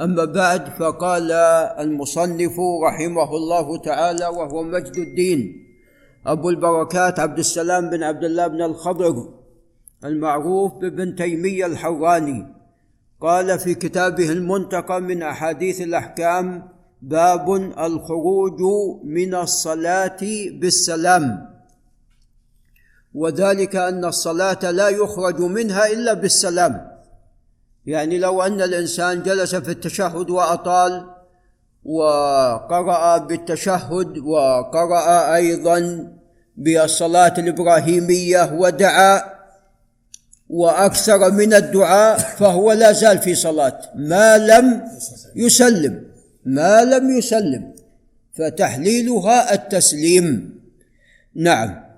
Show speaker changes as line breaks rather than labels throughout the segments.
أما بعد فقال المصنف رحمه الله تعالى وهو مجد الدين أبو البركات عبد السلام بن عبد الله بن الخضر المعروف بابن تيمية الحراني قال في كتابه المنتقى من أحاديث الأحكام باب الخروج من الصلاة بالسلام. وذلك أن الصلاة لا يخرج منها إلا بالسلام. يعني لو أن الإنسان جلس في التشهد وأطال وقرأ بالتشهد وقرأ أيضا بالصلاة الإبراهيمية ودعا وأكثر من الدعاء فهو لا زال في صلاة. ما لم يسلم. ما لم يسلم. فتحليلها التسليم. نعم.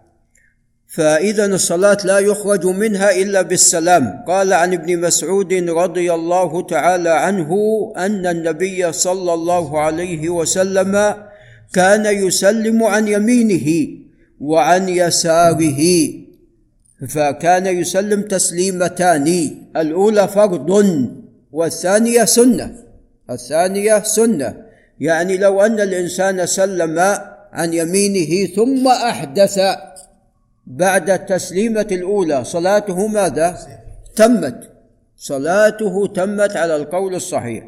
فإذا الصلاة لا يخرج منها إلا بالسلام. قال عن ابن مسعود رضي الله تعالى عنه أن النبي صلى الله عليه وسلم كان يسلم عن يمينه وعن يساره فكان يسلم تسليمتان. الأولى فرض والثانية سنة. الثانية سنة. يعني لو أن الإنسان سلم عن يمينه ثم أحدث بعد التسليمة الأولى صلاته ماذا؟ تمت. صلاته تمت على القول الصحيح.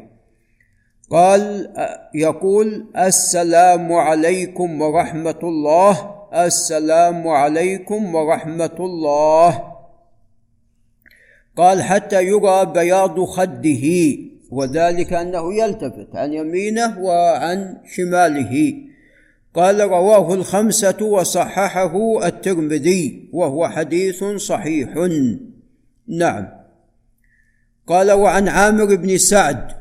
قال يقول السلام عليكم ورحمة الله السلام عليكم ورحمة الله. قال حتى يرى بياض خده وذلك أنه يلتفت عن يمينه وعن شماله. قال رواه الخمسة وصححه الترمذي وهو حديث صحيح. نعم. قال وعن عامر بن سعد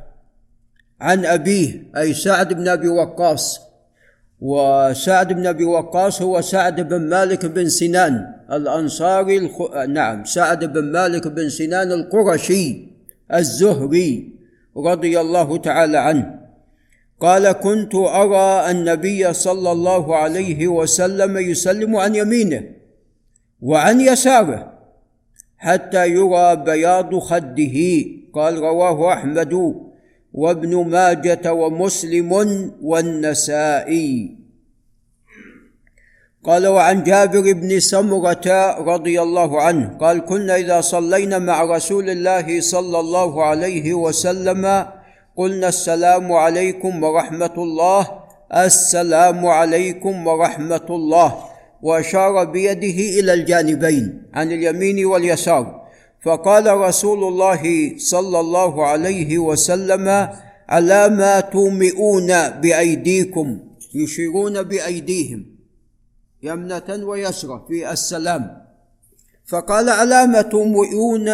عن أبيه أي سعد بن أبي وقاص. وسعد بن أبي وقاص هو سعد بن مالك بن سنان الأنصاري الخ... نعم سعد بن مالك بن سنان القرشي الزهري رضي الله تعالى عنه. قال كنت أرى النبي صلى الله عليه وسلم يسلم عن يمينه وعن يساره حتى يرى بياض خده. قال رواه أحمد وابن ماجة ومسلم والنسائي. قال وعن جابر بن سمرة رضي الله عنه قال كنا إذا صلينا مع رسول الله صلى الله عليه وسلم قلنا السلام عليكم ورحمة الله. السلام عليكم ورحمة الله. وأشار بيده إلى الجانبين عن اليمين واليسار. فقال رسول الله صلى الله عليه وسلم على ما تومئون بأيديكم؟ يشيرون بأيديهم. يمنة ويسرى في السلام. فقال على ما تومئون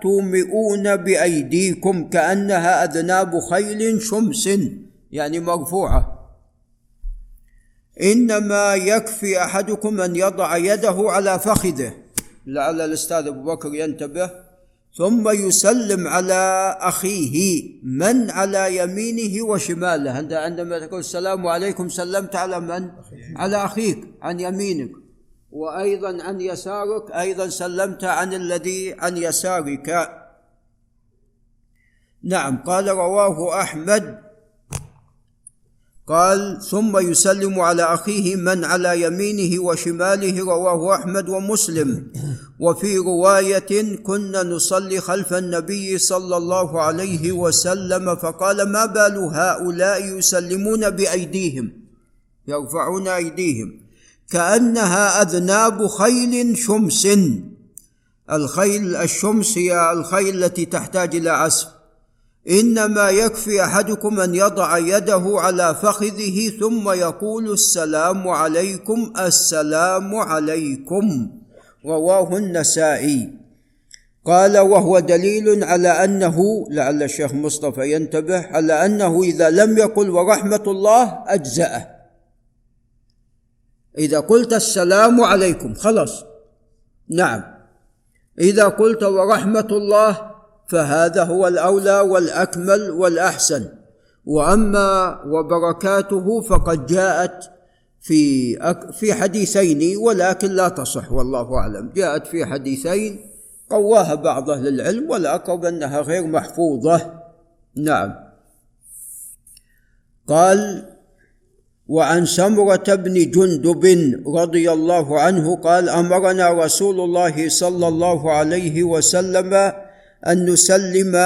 تومئون بأيديكم كأنها أذناب خيل شمس يعني مرفوعة. إنما يكفي أحدكم أن يضع يده على فخذه. لعل الأستاذ أبو بكر ينتبه. ثم يسلم على أخيه من على يمينه وشماله. عندما تقول السلام عليكم سلمت على من؟ على أخيك عن يمينك. وأيضا عن يسارك أيضا سلمت عن الذي عن يسارك. نعم قال رواه أحمد. قال ثم يسلم على أخيه من على يمينه وشماله. رواه أحمد ومسلم. وفي رواية كنا نصلي خلف النبي صلى الله عليه وسلم. فقال ما بال هؤلاء يسلمون بأيديهم؟ يرفعون أيديهم. كأنها أذناب خيل شمس. الخيل الشمس هي الخيل التي تحتاج إلى عسف إنما يكفي أحدكم أن يضع يده على فخذه ثم يقول السلام عليكم السلام عليكم. رواه النسائي. قال وهو دليل على أنه لعل الشيخ مصطفى ينتبه على أنه إذا لم يقل ورحمة الله أجزأه. إذا قلت السلام عليكم خلاص. نعم. إذا قلت ورحمة الله فهذا هو الأولى والأكمل والأحسن. وأما وبركاته فقد جاءت في في حديثين ولكن لا تصح والله أعلم. جاءت في حديثين قواها بعض أهل العلم والأقرب أنها غير محفوظة. نعم. قال وعن سمرة بن جندب رضي الله عنه قال أمرنا رسول الله صلى الله عليه وسلم أن نسلم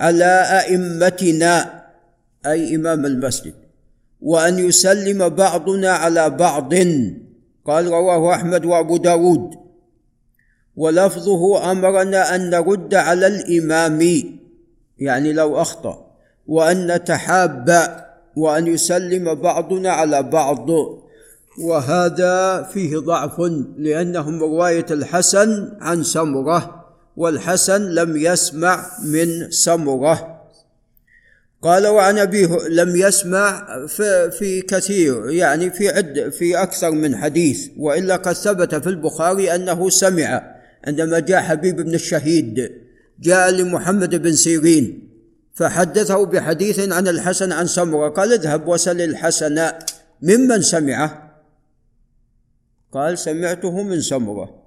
على أئمتنا أي إمام المسجد وأن يسلم بعضنا على بعض. قال رواه أحمد وأبو داود. ولفظه أمرنا أن نرد على الإمام يعني لو أخطأ وأن نتحاب. وأن يسلم بعضنا على بعض. وهذا فيه ضعف لأنه من رواية الحسن عن سمرة والحسن لم يسمع من سمرة. قال وعن أبي لم يسمع في, كثير يعني في عد في أكثر من حديث. وإلا قد ثبت في البخاري أنه سمع عندما جاء حبيب بن الشهيد جاء لمحمد بن سيرين. فحدثه بحديث عن الحسن عن سمرة قال اذهب وسل الحسن ممن سمعه. قال سمعته من سمرة.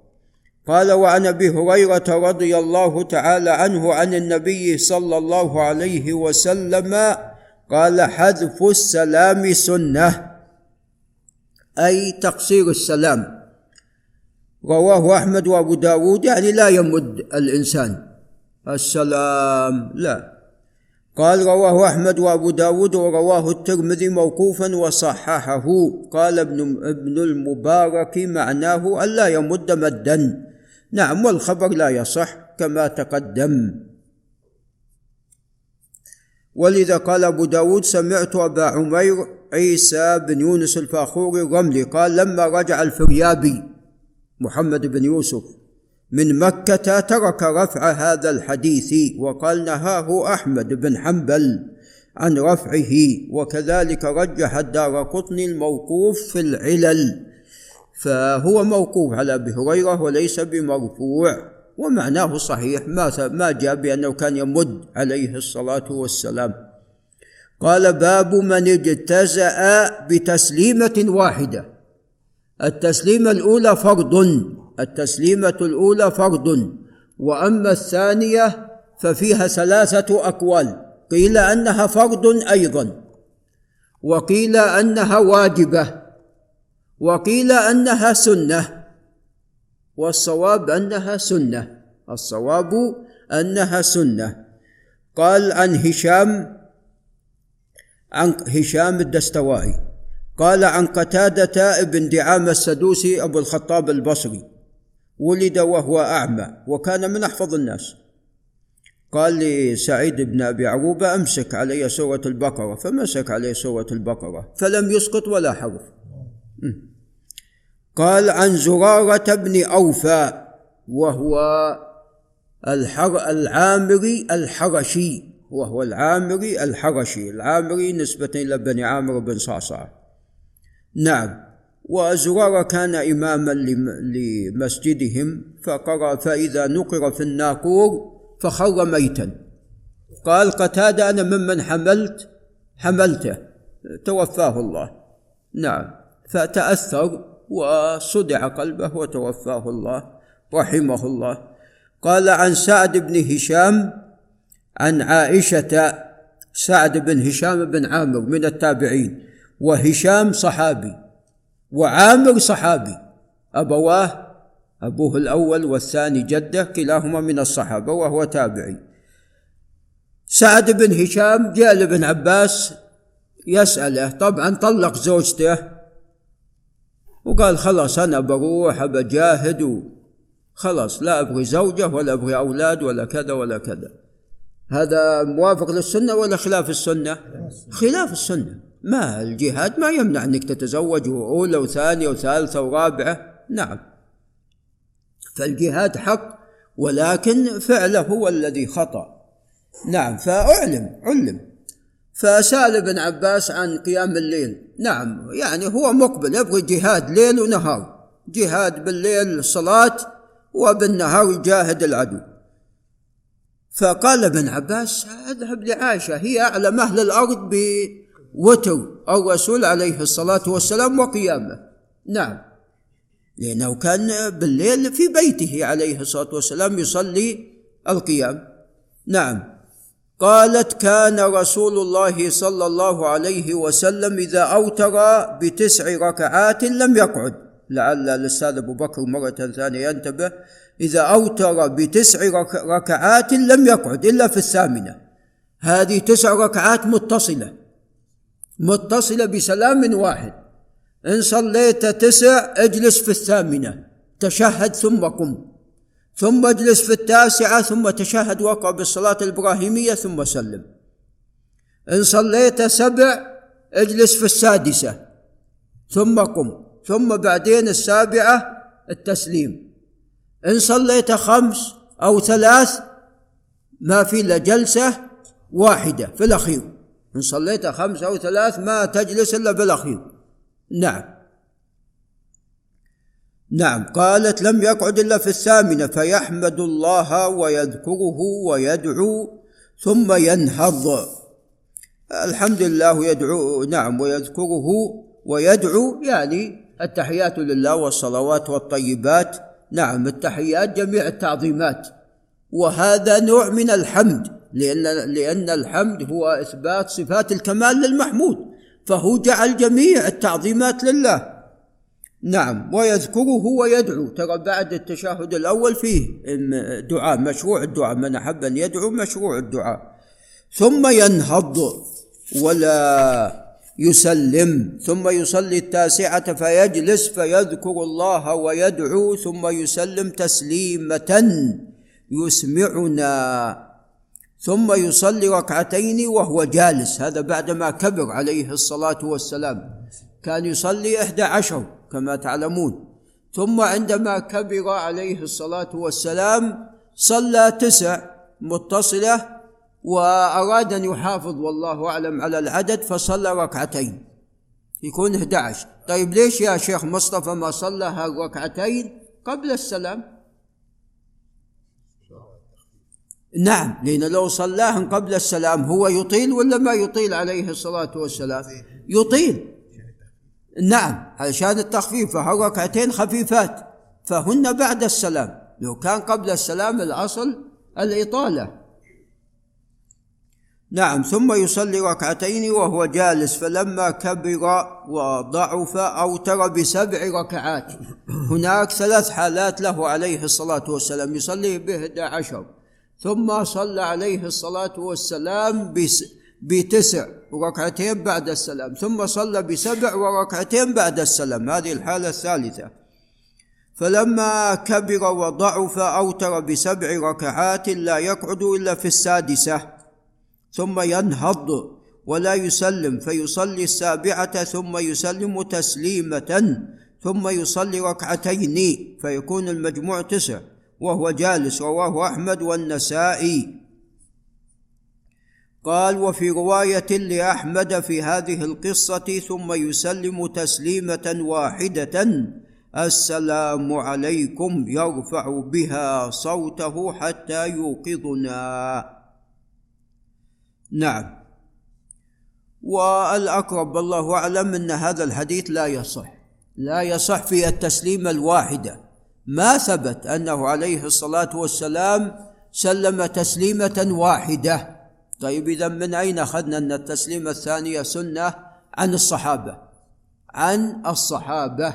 قال وعن أبي هريرة رضي الله تعالى عنه عن النبي صلى الله عليه وسلم قال حذف السلام سنة. أي تقصير السلام. رواه أحمد وأبو داود يعني لا يمد الإنسان. السلام لا. قال رواه أحمد وأبو داود ورواه الترمذي موقوفا وصححه. قال ابن, ابن المبارك معناه ألا يمد مدا. نعم والخبر لا يصح كما تقدم. ولذا قال أبو داود سمعت أبا عمير عيسى بن يونس الفاخوري الرملي قال لما رجع الفريابي محمد بن يوسف من مكة ترك رفع هذا الحديث وقال نهاه أحمد بن حنبل عن رفعه وكذلك رجح الدار قطني الموقوف في العلل فهو موقوف على أبي هريرة وليس بمرفوع ومعناه صحيح ما ما جاء بأنه كان يمد عليه الصلاة والسلام. قال باب من اجتزأ بتسليمة واحدة التسليمة الأولى فرض التسليمة الأولى فرض وأما الثانية ففيها ثلاثة أقوال قيل أنها فرض أيضا وقيل أنها واجبة وقيل أنها سنة والصواب أنها سنة الصواب أنها سنة. قال عن هشام عن هشام الدستوائي قال عن قتادة ابن دعامة السدوسي أبو الخطاب البصري ولد وهو أعمى وكان من أحفظ الناس. قال لسعيد بن أبي عروبة أمسك علي سورة البقرة فمسك عليه سورة البقرة فلم يسقط ولا حرف قال عن زرارة بن أوفى وهو الحر العامري الحرشي وهو العامري الحرشي العامري نسبة إلى بني عامر بن صعصع نعم. وزرارة كان إماما لمسجدهم فقرأ فإذا نقر في الناقور فخر ميتا. قال قتادة أنا ممن حملت حملته. توفاه الله. نعم. فتأثر وصدع قلبه وتوفاه الله رحمه الله. قال عن سعد بن هشام عن عائشة سعد بن هشام بن عامر من التابعين وهشام صحابي. وعامر صحابي. أبواه أبوه الأول والثاني جده كلاهما من الصحابة وهو تابعي. سعد بن هشام جاء لابن عباس يسأله طبعا طلق زوجته. وقال خلاص أنا بروح بجاهد خلاص لا أبغي زوجة ولا أبغي أولاد ولا كذا ولا كذا. هذا موافق للسنة ولا خلاف السنة؟ خلاف السنة. ما الجهاد ما يمنع أنك تتزوج أولى وثانية وثالثة ورابعة؟ نعم. فالجهاد حق ولكن فعله هو الذي خطأ. نعم فأعلم علم. فسأل ابن عباس عن قيام الليل. نعم يعني هو مقبل يبغي جهاد ليل ونهار. جهاد بالليل صلاة وبالنهار يجاهد العدو. فقال ابن عباس اذهب لعائشة هي أعلم أهل الأرض بوتر الرسول عليه الصلاة والسلام وقيامه. نعم. لأنه كان بالليل في بيته عليه الصلاة والسلام يصلي القيام. نعم. قالت كان رسول الله صلى الله عليه وسلم إذا أوتر بتسع ركعات لم يقعد. لعل الأستاذ أبو بكر مرة ثانية ينتبه إذا أوتر بتسع ركعات لم يقعد إلا في الثامنة. هذه تسع ركعات متصلة. متصلة بسلام واحد. إن صليت تسع اجلس في الثامنة تشهد ثم قم. ثم اجلس في التاسعة ثم تشهد واقع بالصلاة الإبراهيمية ثم سلم. إن صليت سبع اجلس في السادسة ثم قم. ثم بعدين السابعة التسليم. إن صليت خمس أو ثلاث ما في إلا جلسة واحدة في الأخير. إن صليت خمس أو ثلاث ما تجلس إلا في الأخير نعم. نعم. قالت لم يقعد إلا في الثامنة فيحمد الله ويذكره ويدعو ثم ينهض. الحمد لله يدعو نعم ويذكره ويدعو يعني التحيات لله والصلوات والطيبات. نعم التحيات جميع التعظيمات. وهذا نوع من الحمد. لأن لأن الحمد هو إثبات صفات الكمال للمحمود فهو جعل جميع التعظيمات لله. نعم ويذكره ويدعو. ترى بعد التشهد الأول فيه دعاء مشروع الدعاء من أحب أن يدعو مشروع الدعاء. ثم ينهض ولا يسلم ثم يصلي التاسعة فيجلس فيذكر الله ويدعو ثم يسلم تسليمة يسمعنا. ثم يصلي ركعتين وهو جالس. هذا بعدما كبر عليه الصلاة والسلام. كان يصلي إحدى عشر كما تعلمون. ثم عندما كبر عليه الصلاة والسلام صلى تسع متصلة وأراد أن يحافظ والله أعلم على العدد فصلى ركعتين. يكون 11 طيب ليش يا شيخ مصطفى ما صلى هالركعتين قبل السلام؟ نعم لأن لو صلاهن قبل السلام هو يطيل ولا ما يطيل عليه الصلاة والسلام؟ يطيل. نعم علشان التخفيف فهالركعتين خفيفات فهن بعد السلام. لو كان قبل السلام الأصل الإطالة. نعم ثم يصلي ركعتين وهو جالس فلما كبر وضعف أوتر بسبع ركعات هناك ثلاث حالات له عليه الصلاة والسلام. يصلي بإحدى عشر. ثم صلى عليه الصلاة والسلام بتسع وركعتين بعد السلام ثم صلى بسبع وركعتين بعد السلام. هذه الحالة الثالثة. فلما كبر وضعف أوتر بسبع ركعات لا يقعد إلا في السادسة ثم ينهض ولا يسلم فيصلي السابعة ثم يسلم تسليمة ثم يصلي ركعتين فيكون المجموع تسع. وهو جالس رواه أحمد والنسائي. قال وفي رواية لأحمد في هذه القصة ثم يسلم تسليمة واحدة السلام عليكم يرفع بها صوته حتى يوقظنا نعم. والأقرب والله أعلم أن هذا الحديث لا يصح لا يصح في التسليمه الواحدة. ما ثبت أنه عليه الصلاة والسلام سلم تسليمة واحدة. طيب إذا من أين أخذنا أن التسليمة الثانية سنة عن الصحابة؟ عن الصحابة.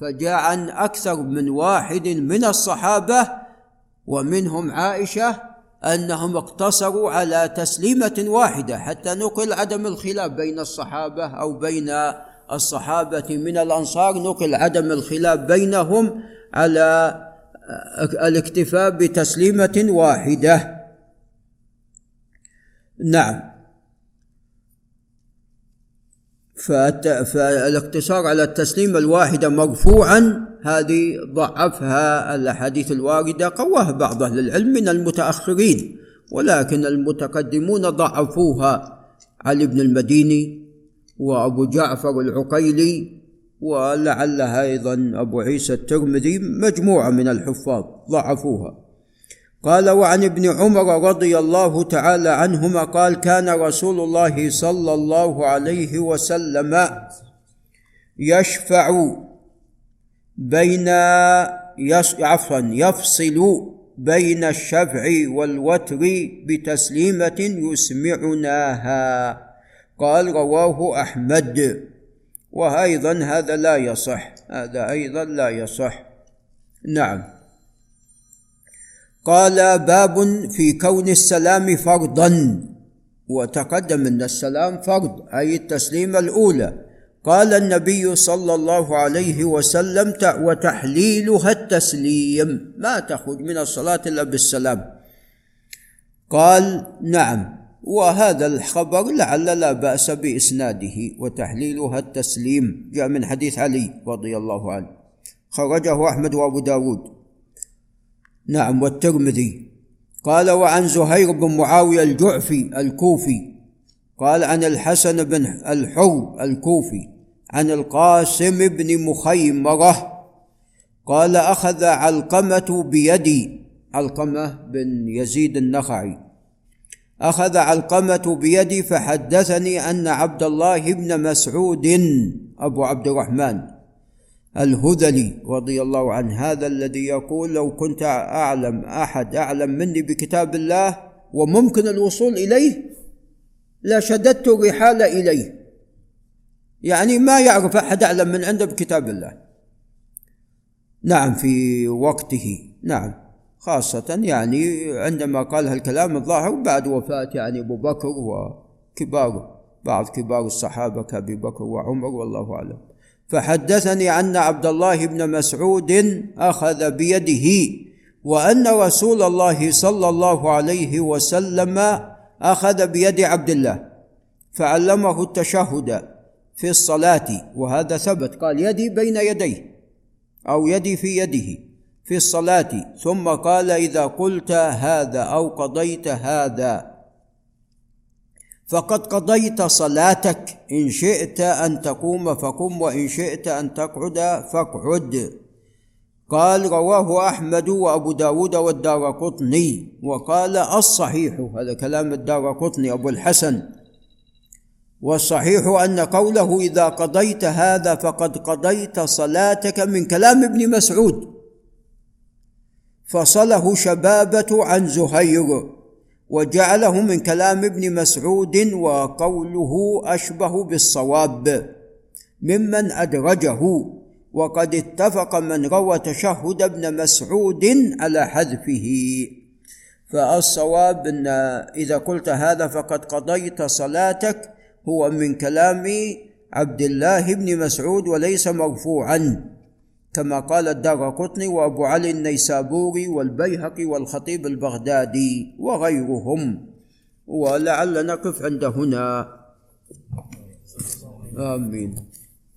فجاء عن أكثر من واحد من الصحابة ومنهم عائشة أنهم اقتصروا على تسليمة واحدة. حتى نقل عدم الخلاف بين الصحابة أو بين الصحابة من الأنصار نقل عدم الخلاف بينهم على الاكتفاء بتسليمة واحدة. نعم. فالاقتصار على التسليم الواحدة مرفوعا. هذه ضعفها الأحاديث الواردة قواها بعض أهل العلم من المتأخرين ولكن المتقدمون ضعفوها. علي بن المديني وأبو جعفر العقيلي ولعلها أيضا أبو عيسى الترمذي مجموعة من الحفاظ ضعفوها. قال وعن ابن عمر رضي الله تعالى عنهما قال كان رسول الله صلى الله عليه وسلم يشفع بين عفوا يفصل بين الشفع والوتر بتسليمة يسمعناها. قال رواه أحمد. وأيضا هذا لا يصح. هذا أيضا لا يصح. نعم. قال باب في كون السلام فرضا. وتقدم أن السلام فرض أي التسليمه الأولى. قال النبي صلى الله عليه وسلم وتحليلها التسليم. ما تخرج من الصلاة إلا بالسلام. قال نعم. وهذا الخبر لعل لا بأس بإسناده وتحليلها التسليم جاء من حديث علي رضي الله عنه. خرجه أحمد وأبو داود. نعم والترمذي. قال وعن زهير بن معاوية الجعفي الكوفي. قال عن الحسن بن الحر الكوفي. عن القاسم بن مخيمرة. قال أخذ علقمة بيدي. علقمة بن يزيد النخعي. أخذ علقمة بيدي فحدثني أن عبد الله بن مسعود أبو عبد الرحمن الهذلي رضي الله عنه هذا الذي يقول لو كنت أعلم أحد أعلم مني بكتاب الله وممكن الوصول إليه لشددت الرحال إليه. يعني ما يعرف أحد أعلم من عنده بكتاب الله. نعم في وقته. نعم. خاصة يعني عندما قال هالكلام الظاهر بعد وفاة يعني أبو بكر وكبار بعض كبار الصحابة كأبي بكر وعمر والله أعلم. فحدثني أن عبد الله بن مسعود أخذ بيده وأن رسول الله صلى الله عليه وسلم أخذ بيد عبد الله فعلمه التشهد في الصلاة وهذا ثبت قال يدي بين يديه أو يدي في يده. في الصلاة. ثم قال إذا قلت هذا أو قضيت هذا. فقد قضيت صلاتك. إن شئت أن تقوم فقم وإن شئت أن تقعد فاقعد. قال رواه أحمد وأبو داود والدار قطني. وقال الصحيح هذا كلام الدار قطني أبو الحسن. والصحيح أن قوله إذا قضيت هذا فقد قضيت صلاتك من كلام ابن مسعود. فصله شبابة عن زهير وجعله من كلام ابن مسعود وقوله أشبه بالصواب ممن أدرجه وقد اتفق من روى تشهد ابن مسعود على حذفه. فالصواب إن إذا قلت هذا فقد قضيت صلاتك هو من كلام عبد الله بن مسعود وليس مرفوعا. كما قال الدار قطني وأبو علي النيسابوري والبيهقي والخطيب البغدادي وغيرهم. ولعل نقف عند هنا. آمين.